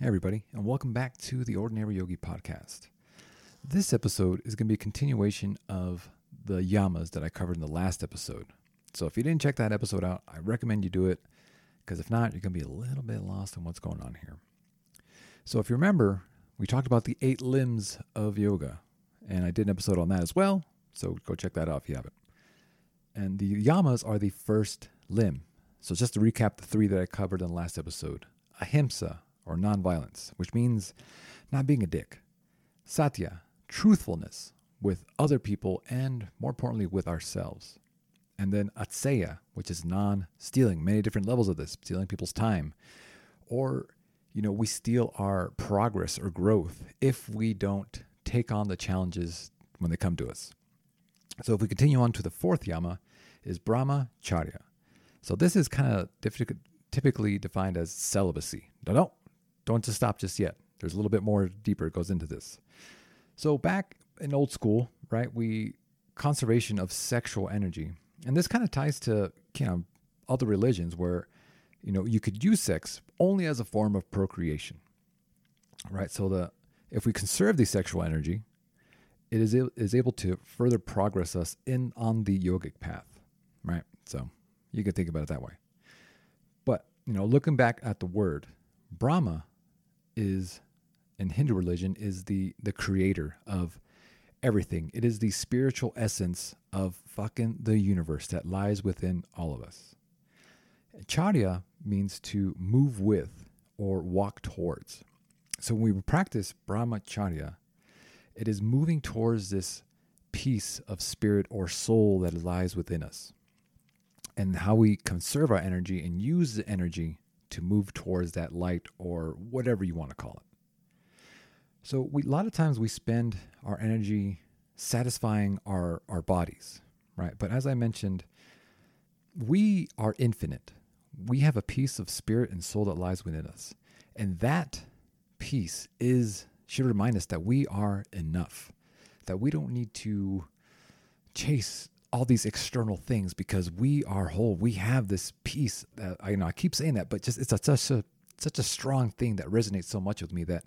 Hey, everybody, and welcome back to the Ordinary Yogi Podcast. This episode is going to be a continuation of the yamas that I covered in the last episode. So if you didn't check that episode out, I recommend you do it because if not, you're going to be a little bit lost in what's going on here. So if you remember, we talked about the eight limbs of yoga, and I did an episode on that as well. So go check that out if you haven't. And the yamas are the first limb. So just to recap the three that I covered in the last episode ahimsa, or nonviolence, which means not being a dick. Satya, truthfulness with other people and, more importantly, with ourselves. And then asteya, which is non stealing, many different levels of this, stealing people's time. Or, you know, we steal our progress or growth if we don't take on the challenges when they come to us. So if we continue on to the fourth yama, is Brahma brahmacharya. So this is kind of typically defined as celibacy. No, no, don't just stop just yet. There's a little bit more deeper goes into this. So back in old school, right, we conservation of sexual energy, and this kind of ties to you know other religions where you know you could use sex only as a form of procreation, right? So the if we conserve the sexual energy, it is is able to further progress us in on the yogic path, right? So you could think about it that way. But you know, looking back at the word, Brahma is in Hindu religion is the the creator of everything. It is the spiritual essence of fucking the universe that lies within all of us. Charya means to move with or walk towards. So when we practice brahmacharya, it is moving towards this piece of spirit or soul that lies within us. And how we conserve our energy and use the energy to move towards that light or whatever you want to call it. So we, a lot of times we spend our energy satisfying our, our bodies, right? But as I mentioned, we are infinite. We have a piece of spirit and soul that lies within us. And that piece is should remind us that we are enough. That we don't need to chase all these external things because we are whole. We have this peace. that I you know I keep saying that, but just it's a, such a such a strong thing that resonates so much with me that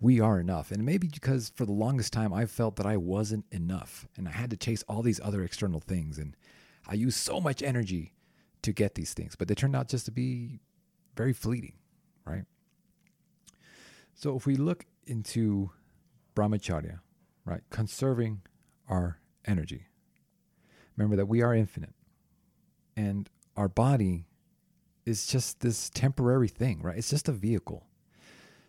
we are enough. And maybe because for the longest time I felt that I wasn't enough and I had to chase all these other external things. And I used so much energy to get these things, but they turned out just to be very fleeting, right? So if we look into brahmacharya, right, conserving our energy, remember that we are infinite and our body is just this temporary thing, right? It's just a vehicle.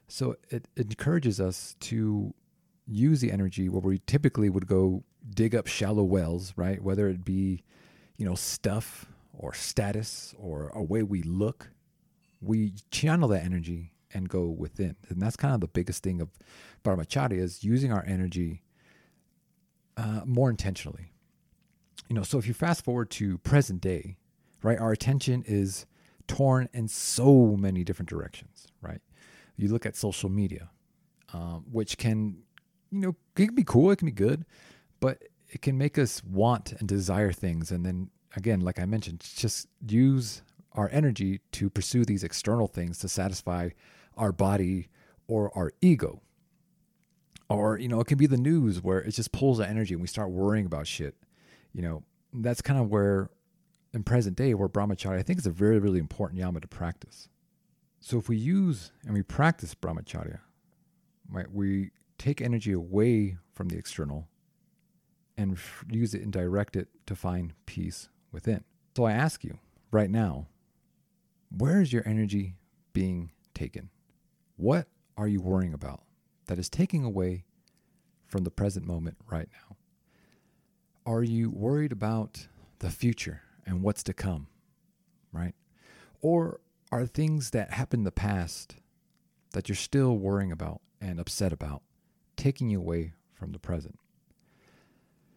So it, it encourages us to use the energy where we typically would go dig up shallow wells, right? Whether it be, you know, stuff or status or a way we look, we channel that energy and go within. And that's kind of the biggest thing of brahmacharya is using our energy uh, more intentionally. You know, so if you fast forward to present day, right, our attention is torn in so many different directions, right? you look at social media, um, which can, you know, it can be cool, it can be good, but it can make us want and desire things. And then again, like I mentioned, just use our energy to pursue these external things to satisfy our body or our ego. Or, you know, it can be the news where it just pulls the energy and we start worrying about shit. You know, that's kind of where in present day where brahmacharya I think is a very, really important yama to practice. So if we use and we practice brahmacharya, right, we take energy away from the external and use it and direct it to find peace within. So I ask you right now, where is your energy being taken? What are you worrying about that is taking away from the present moment right now? Are you worried about the future and what's to come? Right? Or are things that happened in the past that you're still worrying about and upset about taking you away from the present?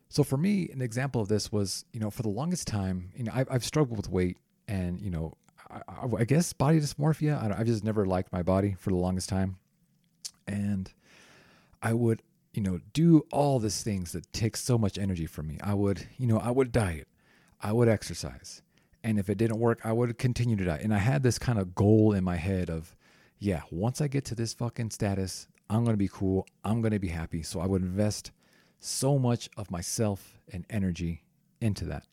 So for me, an example of this was, you know, for the longest time, you know, I've, I've struggled with weight and, you know, I, I, guess body dysmorphia. I, I just never liked my body for the longest time. And I would, you know, do all these things that take so much energy from me. I would, you know, I would diet, I would exercise. And if it didn't work, I would continue to diet. And I had this kind of goal in my head of, yeah, once I get to this fucking status, I'm going to be cool. I'm going to be happy. So I would invest so much of myself and energy into that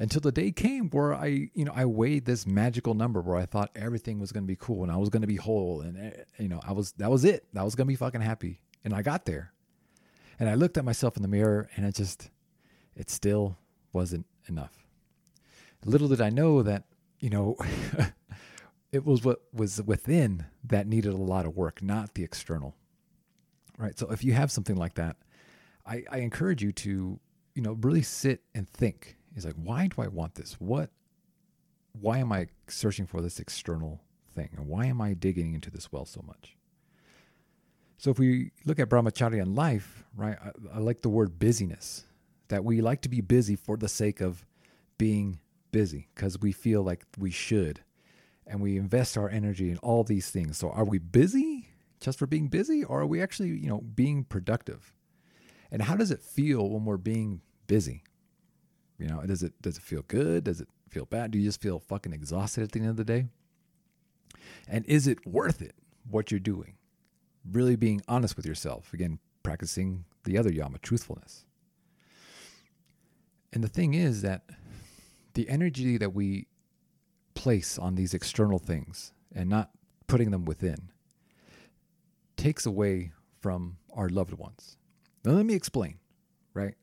until the day came where I, you know, I weighed this magical number where I thought everything was going to be cool and I was going to be whole and eh, you know, I was that was it. That was going to be fucking happy. And I got there. And I looked at myself in the mirror and it just it still wasn't enough. Little did I know that, you know, it was what was within that needed a lot of work, not the external. Right? So if you have something like that, I, I encourage you to, you know, really sit and think. Is like, why do I want this? What, why am I searching for this external thing? And why am I digging into this well so much? So if we look at brahmacharya in life, right, I, I like the word busyness, that we like to be busy for the sake of being busy because we feel like we should. And we invest our energy in all these things. So are we busy just for being busy or are we actually, you know, being productive? And how does it feel when we're being busy? You know, does it does it feel good? Does it feel bad? Do you just feel fucking exhausted at the end of the day? And is it worth it what you're doing? Really being honest with yourself. Again, practicing the other yama, truthfulness. And the thing is that the energy that we place on these external things and not putting them within takes away from our loved ones. Now, let me explain, right?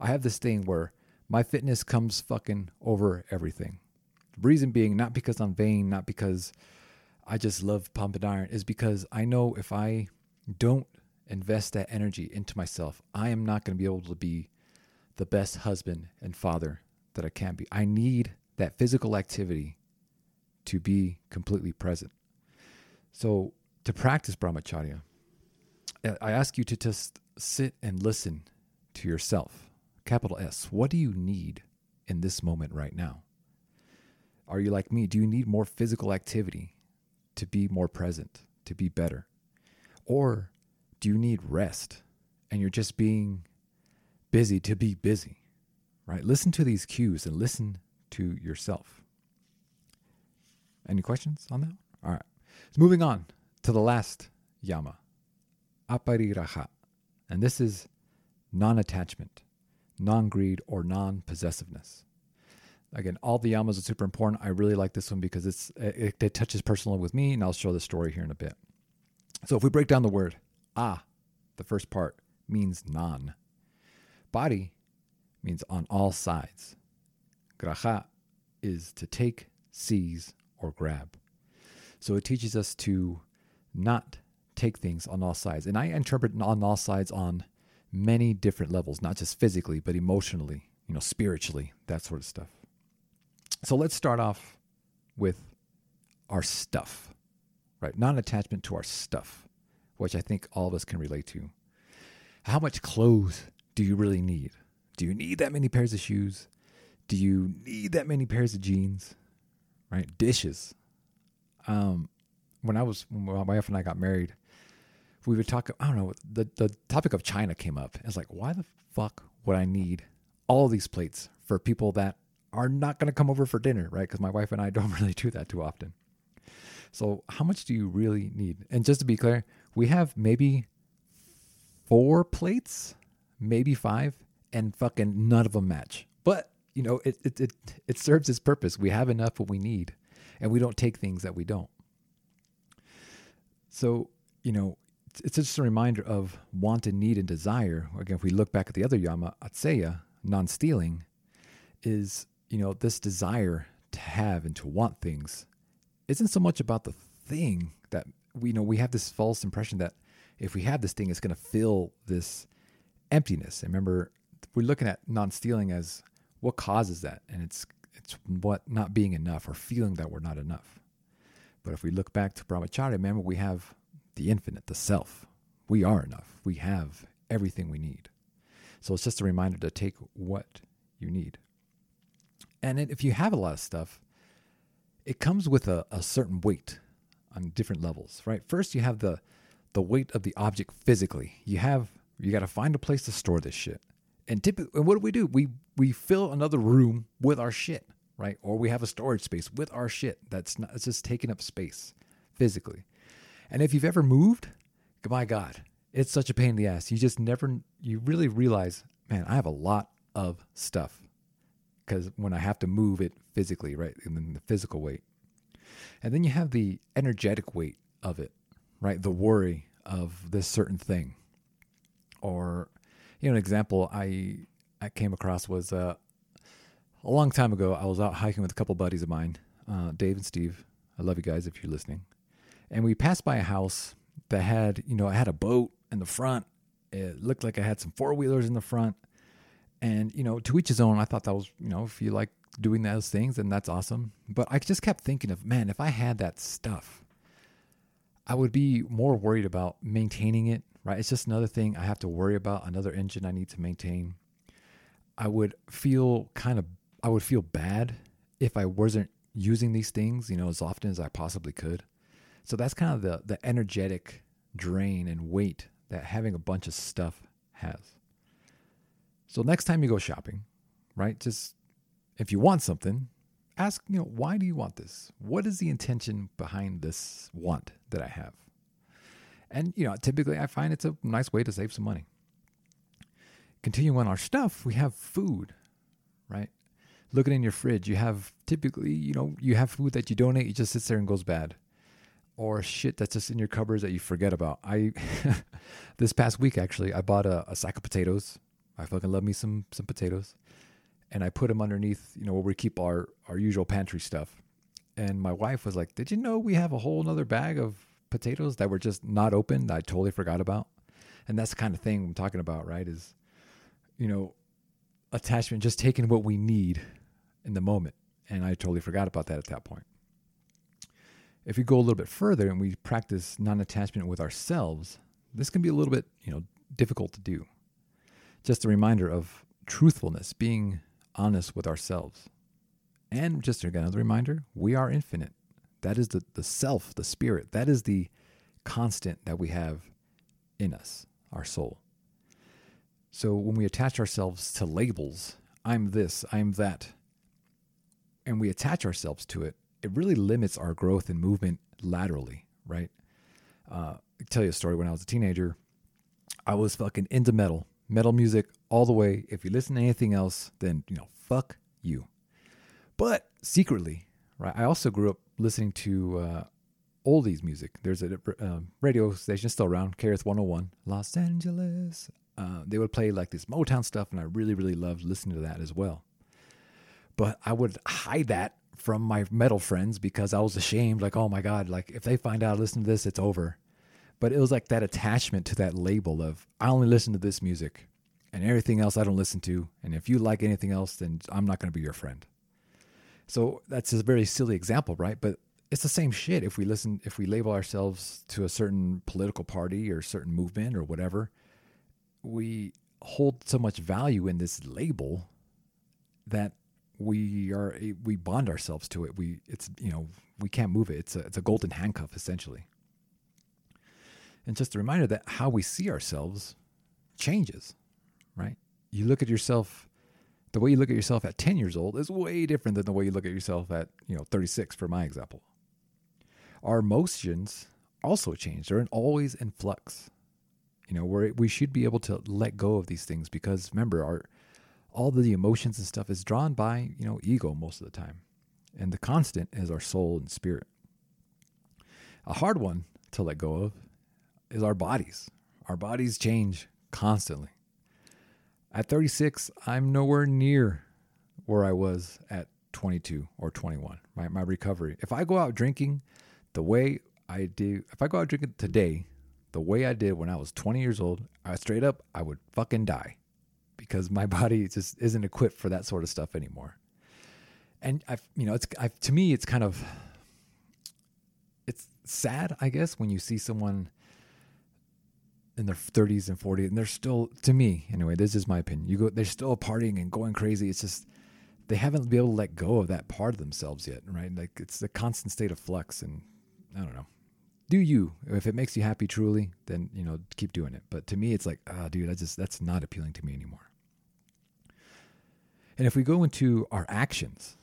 I have this thing where my fitness comes fucking over everything. The reason being, not because I'm vain, not because I just love pumping iron, is because I know if I don't invest that energy into myself, I am not going to be able to be the best husband and father that I can be. I need that physical activity to be completely present. So, to practice brahmacharya, uh, I ask you to just sit and listen to yourself. Capital S. What do you need in this moment right now? Are you like me? Do you need more physical activity to be more present, to be better? Or do you need rest and you're just being busy to be busy? Right? Listen to these cues and listen to yourself. Any questions on that? All right. So moving on to the last yama, aparigraha. And this is non attachment, non greed, or non possessiveness. Again, all the yamas are super important. I really like this one because it's it, it touches personally with me, and I'll show the story here in a bit. So if we break down the word, ah, the first part means non. Body means on all sides. Graha is to take, seize, or grab. So it teaches us to not take things on all sides. And I interpret on all sides on many different levels, not just physically, but emotionally, you know, spiritually, that sort of stuff. So let's start off with our stuff, right? Non attachment to our stuff, which I think all of us can relate to. How much clothes do you really need? Do you need that many pairs of shoes? Do you need that many pairs of jeans? Right? Dishes. Um, when I was when my wife and I got married, we would talk. I don't know. The the topic of China came up. It's like, why the fuck would I need all these plates for people that are not going to come over for dinner, right? Because my wife and I don't really do that too often. So, how much do you really need? And just to be clear, we have maybe four plates, maybe five, and fucking none of them match. But you know, it it it, it serves its purpose. We have enough what we need, and we don't take things that we don't. So, you know, it's just a reminder of want and need and desire. Again, if we look back at the other yama, asteya, non-stealing, is you know this desire to have and to want things isn't so much about the thing that we you know we have this false impression that if we have this thing, it's going to fill this emptiness. And remember, we're looking at non-stealing as what causes that, and it's It's what not being enough or feeling that we're not enough. But if we look back to Brahmacharya, remember we have the infinite, the self. We are enough. We have everything we need. So it's just a reminder to take what you need. And if you have a lot of stuff, it comes with a, a certain weight on different levels, right? First, you have the the weight of the object physically. You have you got to find a place to store this shit. And typically, what do we do? We we fill another room with our shit, right? Or we have a storage space with our shit. That's not it's just taking up space physically. And if you've ever moved, my God, it's such a pain in the ass. You just never you really realize, man, I have a lot of stuff because when I have to move it physically, right, and then the physical weight, and then you have the energetic weight of it, right, the worry of this certain thing, or you know, an example I I came across was uh, a long time ago. I was out hiking with a couple buddies of mine, uh, Dave and Steve. I love you guys if you're listening, and we passed by a house that had you know I had a boat in the front. It looked like I had some four wheelers in the front and, you know, to each his own. I thought that was, you know, if you like doing those things, then that's awesome. But I just kept thinking of, man, if I had that stuff, I would be more worried about maintaining it, right? It's just another thing I have to worry about, another engine I need to maintain. I would feel kind of, I would feel bad if I wasn't using these things, you know, as often as I possibly could. So that's kind of the the energetic drain and weight that having a bunch of stuff has. So next time you go shopping, right? Just if you want something, ask, you know, why do you want this? What is the intention behind this want that I have? And, you know, typically I find it's a nice way to save some money. Continuing on our stuff, we have food, right? Looking in your fridge, you have typically, you know, you have food that you donate, it just sits there and goes bad. Or shit that's just in your cupboards that you forget about. I, this past week actually, I bought a, a sack of potatoes I fucking love me some some potatoes, and I put them underneath, you know, where we keep our our usual pantry stuff. And my wife was like, "Did you know we have a whole another bag of potatoes that were just not open? I totally forgot about." And that's the kind of thing I'm talking about, right? Is you know, attachment, just taking what we need in the moment. And I totally forgot about that at that point. If we go a little bit further and we practice non-attachment with ourselves, this can be a little bit, you know, difficult to do just a reminder of truthfulness, being honest with ourselves. And just again, another reminder we are infinite. That is the, the self, the spirit. That is the constant that we have in us, our soul. So when we attach ourselves to labels, I'm this, I'm that, and we attach ourselves to it, it really limits our growth and movement laterally, right? Uh, I'll tell you a story. When I was a teenager, I was fucking into metal metal music all the way. If you listen to anything else, then, you know, fuck you. But secretly, right, I also grew up listening to uh, oldies music. There's a uh, radio station still around, KRTH 101, Los Angeles. Uh, they would play like this Motown stuff, and I really, really loved listening to that as well. But I would hide that from my metal friends because I was ashamed. Like, oh my God, like if they find out I listen to this, it's over. But it was like that attachment to that label of I only listen to this music and everything else I don't listen to. And if you like anything else, then I'm not going to be your friend. So that's a very silly example, right? But it's the same shit if we listen, if we label ourselves to a certain political party or certain movement or whatever, we hold so much value in this label that we are we bond ourselves to it. We it's you know we can't move it. It's a it's a golden handcuff essentially. And just a reminder that how we see ourselves changes, right? You look at yourself, the way you look at yourself at 10 years old is way different than the way you look at yourself at, you know, 36 for my example. Our emotions also change. They're always in flux. You know, where we should be able to let go of these things because remember, our all the emotions and stuff is drawn by, you know, ego most of the time. And the constant is our soul and spirit. A hard one to let go of is our bodies. Our bodies change constantly. At 36, I'm nowhere near where I was at 22 or 21, right? My recovery. If I go out drinking the way I do, if I go out drinking today, the way I did when I was 20 years old, I straight up, I would fucking die because my body just isn't equipped for that sort of stuff anymore. and I, you know, it's I, to me, it's kind of it's sad, I guess, when you see someone in their 30s and 40s and they're still to me anyway this is my opinion. You go they're still partying and going crazy. It's just they haven't been able to let go of that part of themselves yet right? Like it's a constant state of flux and i don't know. Do you? If it makes you happy truly then you know keep doing it. But to me it's like ah oh, dude i just that's not appealing to me anymore. And if we go into our actions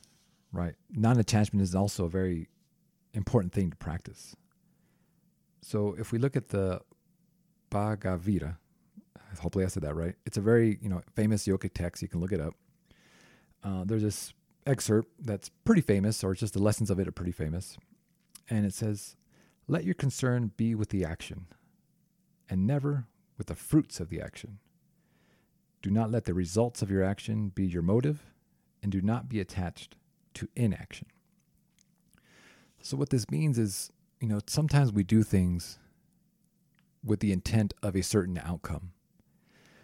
right non-attachment is also a very important thing to practice. So if we look at the Bhagavita. Hopefully, I said that right. It's a very you know famous yogic text. You can look it up. Uh, there's this excerpt that's pretty famous, or just the lessons of it are pretty famous, and it says, "Let your concern be with the action, and never with the fruits of the action. Do not let the results of your action be your motive, and do not be attached to inaction." So what this means is, you know, sometimes we do things with the intent of a certain outcome.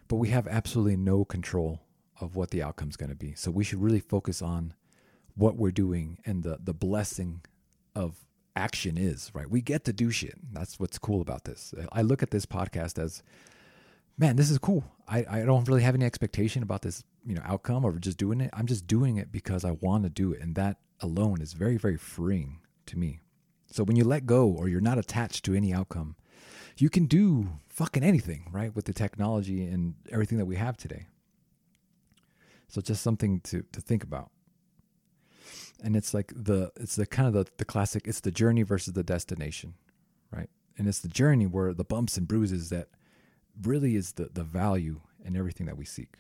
But we have absolutely no control of what the outcome is going to be. So we should really focus on what we're doing and the the blessing of action is, right? We get to do shit. That's what's cool about this. I look at this podcast as man, this is cool. I, I don't really have any expectation about this, you know, outcome or just doing it. I'm just doing it because I want to do it. And that alone is very, very freeing to me. So when you let go or you're not attached to any outcome, you can do fucking anything, right? With the technology and everything that we have today. So just something to, to think about. And it's like the it's the kind of the, the classic, it's the journey versus the destination, right? And it's the journey where the bumps and bruises that really is the, the value in everything that we seek.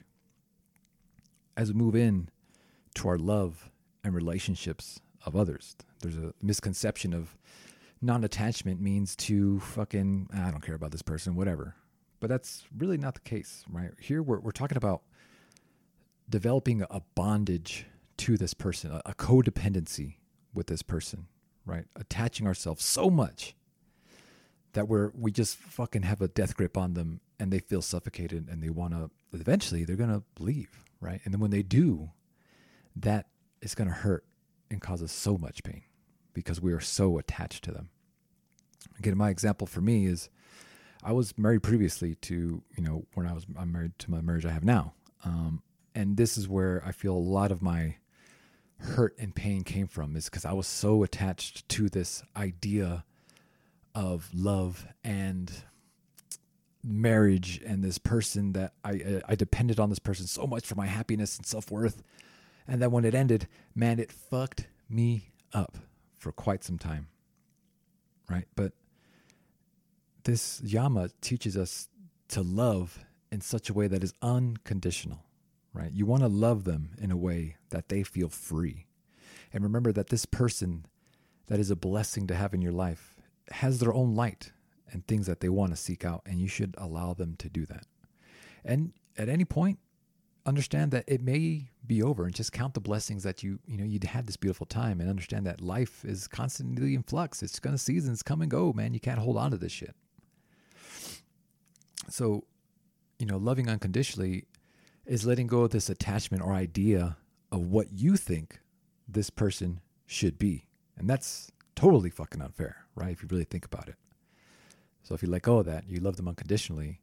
As we move in to our love and relationships of others, there's a misconception of non-attachment means to fucking ah, I don't care about this person, whatever. But that's really not the case, right? Here we're we're talking about developing a bondage to this person, a, a codependency with this person, right? Attaching ourselves so much that we're we just fucking have a death grip on them and they feel suffocated and they want to eventually they're going to leave, right? And then when they do, that is going to hurt and cause us so much pain because we are so attached to them. Again, my example for me is I was married previously to, you know, when I was I'm married to my marriage I have now. Um, and this is where I feel a lot of my hurt and pain came from is because I was so attached to this idea of love and marriage and this person that I I depended on this person so much for my happiness and self worth, and then when it ended, man, it fucked me up for quite some time. Right? But this yama teaches us to love in such a way that is unconditional, right? You want to love them in a way that they feel free. And remember that this person that is a blessing to have in your life has their own light and things that they want to seek out, and you should allow them to do that. And at any point, understand that it may be over and just count the blessings that you you know you'd had this beautiful time and understand that life is constantly in flux. It's gonna seasons come and go man. You can't hold on to this shit. So you know loving unconditionally is letting go of this attachment or idea of what you think this person should be. And that's totally fucking unfair right? If you really think about it. So if you let go of that you love them unconditionally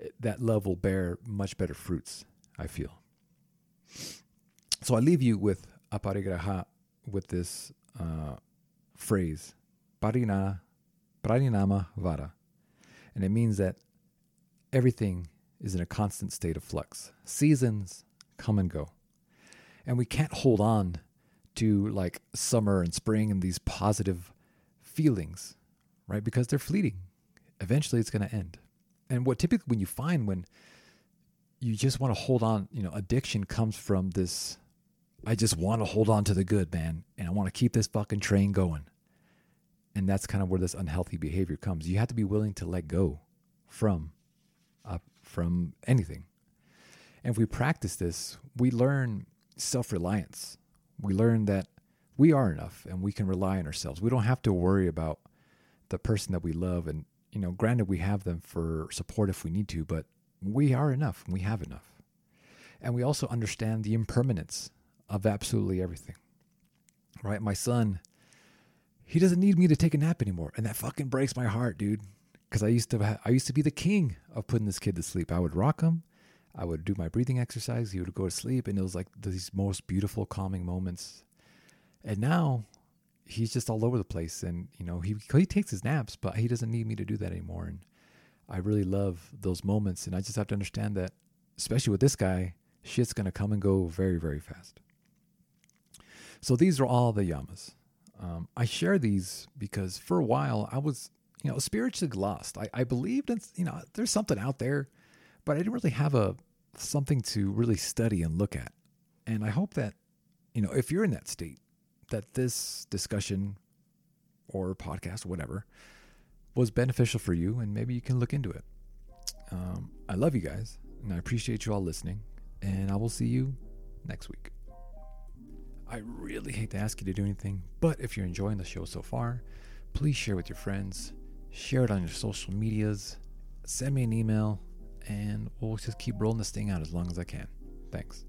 eh, that love will bear much better fruits I feel. So I leave you with aparigraha with this uh, phrase, parina, parinama vara. And it means that everything is in a constant state of flux. Seasons come and go. And we can't hold on to like summer and spring and these positive feelings, right? Because they're fleeting. Eventually it's going to end. And what typically when you find when you just want to hold on. You know, addiction comes from this. I just want to hold on to the good, man, and I want to keep this fucking train going. And that's kind of where this unhealthy behavior comes. You have to be willing to let go from, uh, from anything. And if we practice this, we learn self reliance. We learn that we are enough and we can rely on ourselves. We don't have to worry about the person that we love. And, you know, granted, we have them for support if we need to, but we are enough. We have enough. And we also understand the impermanence of absolutely everything. right? My son, he doesn't need me to take a nap anymore, and that fucking breaks my heart, dude. Because I used to, ha- I used to be the king of putting this kid to sleep. I would rock him, I would do my breathing exercise. He would go to sleep, and it was like these most beautiful, calming moments. And now, he's just all over the place, and you know, he he takes his naps, but he doesn't need me to do that anymore. And I really love those moments, and I just have to understand that, especially with this guy, shit's gonna come and go very, very fast. So these are all the yamas. Um, I share these because for a while I was, you know, spiritually lost. I, I believed in, you know, there's something out there, but I didn't really have a something to really study and look at. And I hope that, you know, if you're in that state, that this discussion or podcast, whatever, was beneficial for you, and maybe you can look into it. Um, I love you guys, and I appreciate you all listening. And I will see you next week. I really hate to ask you to do anything, but if you're enjoying the show so far, please share with your friends, share it on your social medias, send me an email, and we'll just keep rolling this thing out as long as I can. Thanks.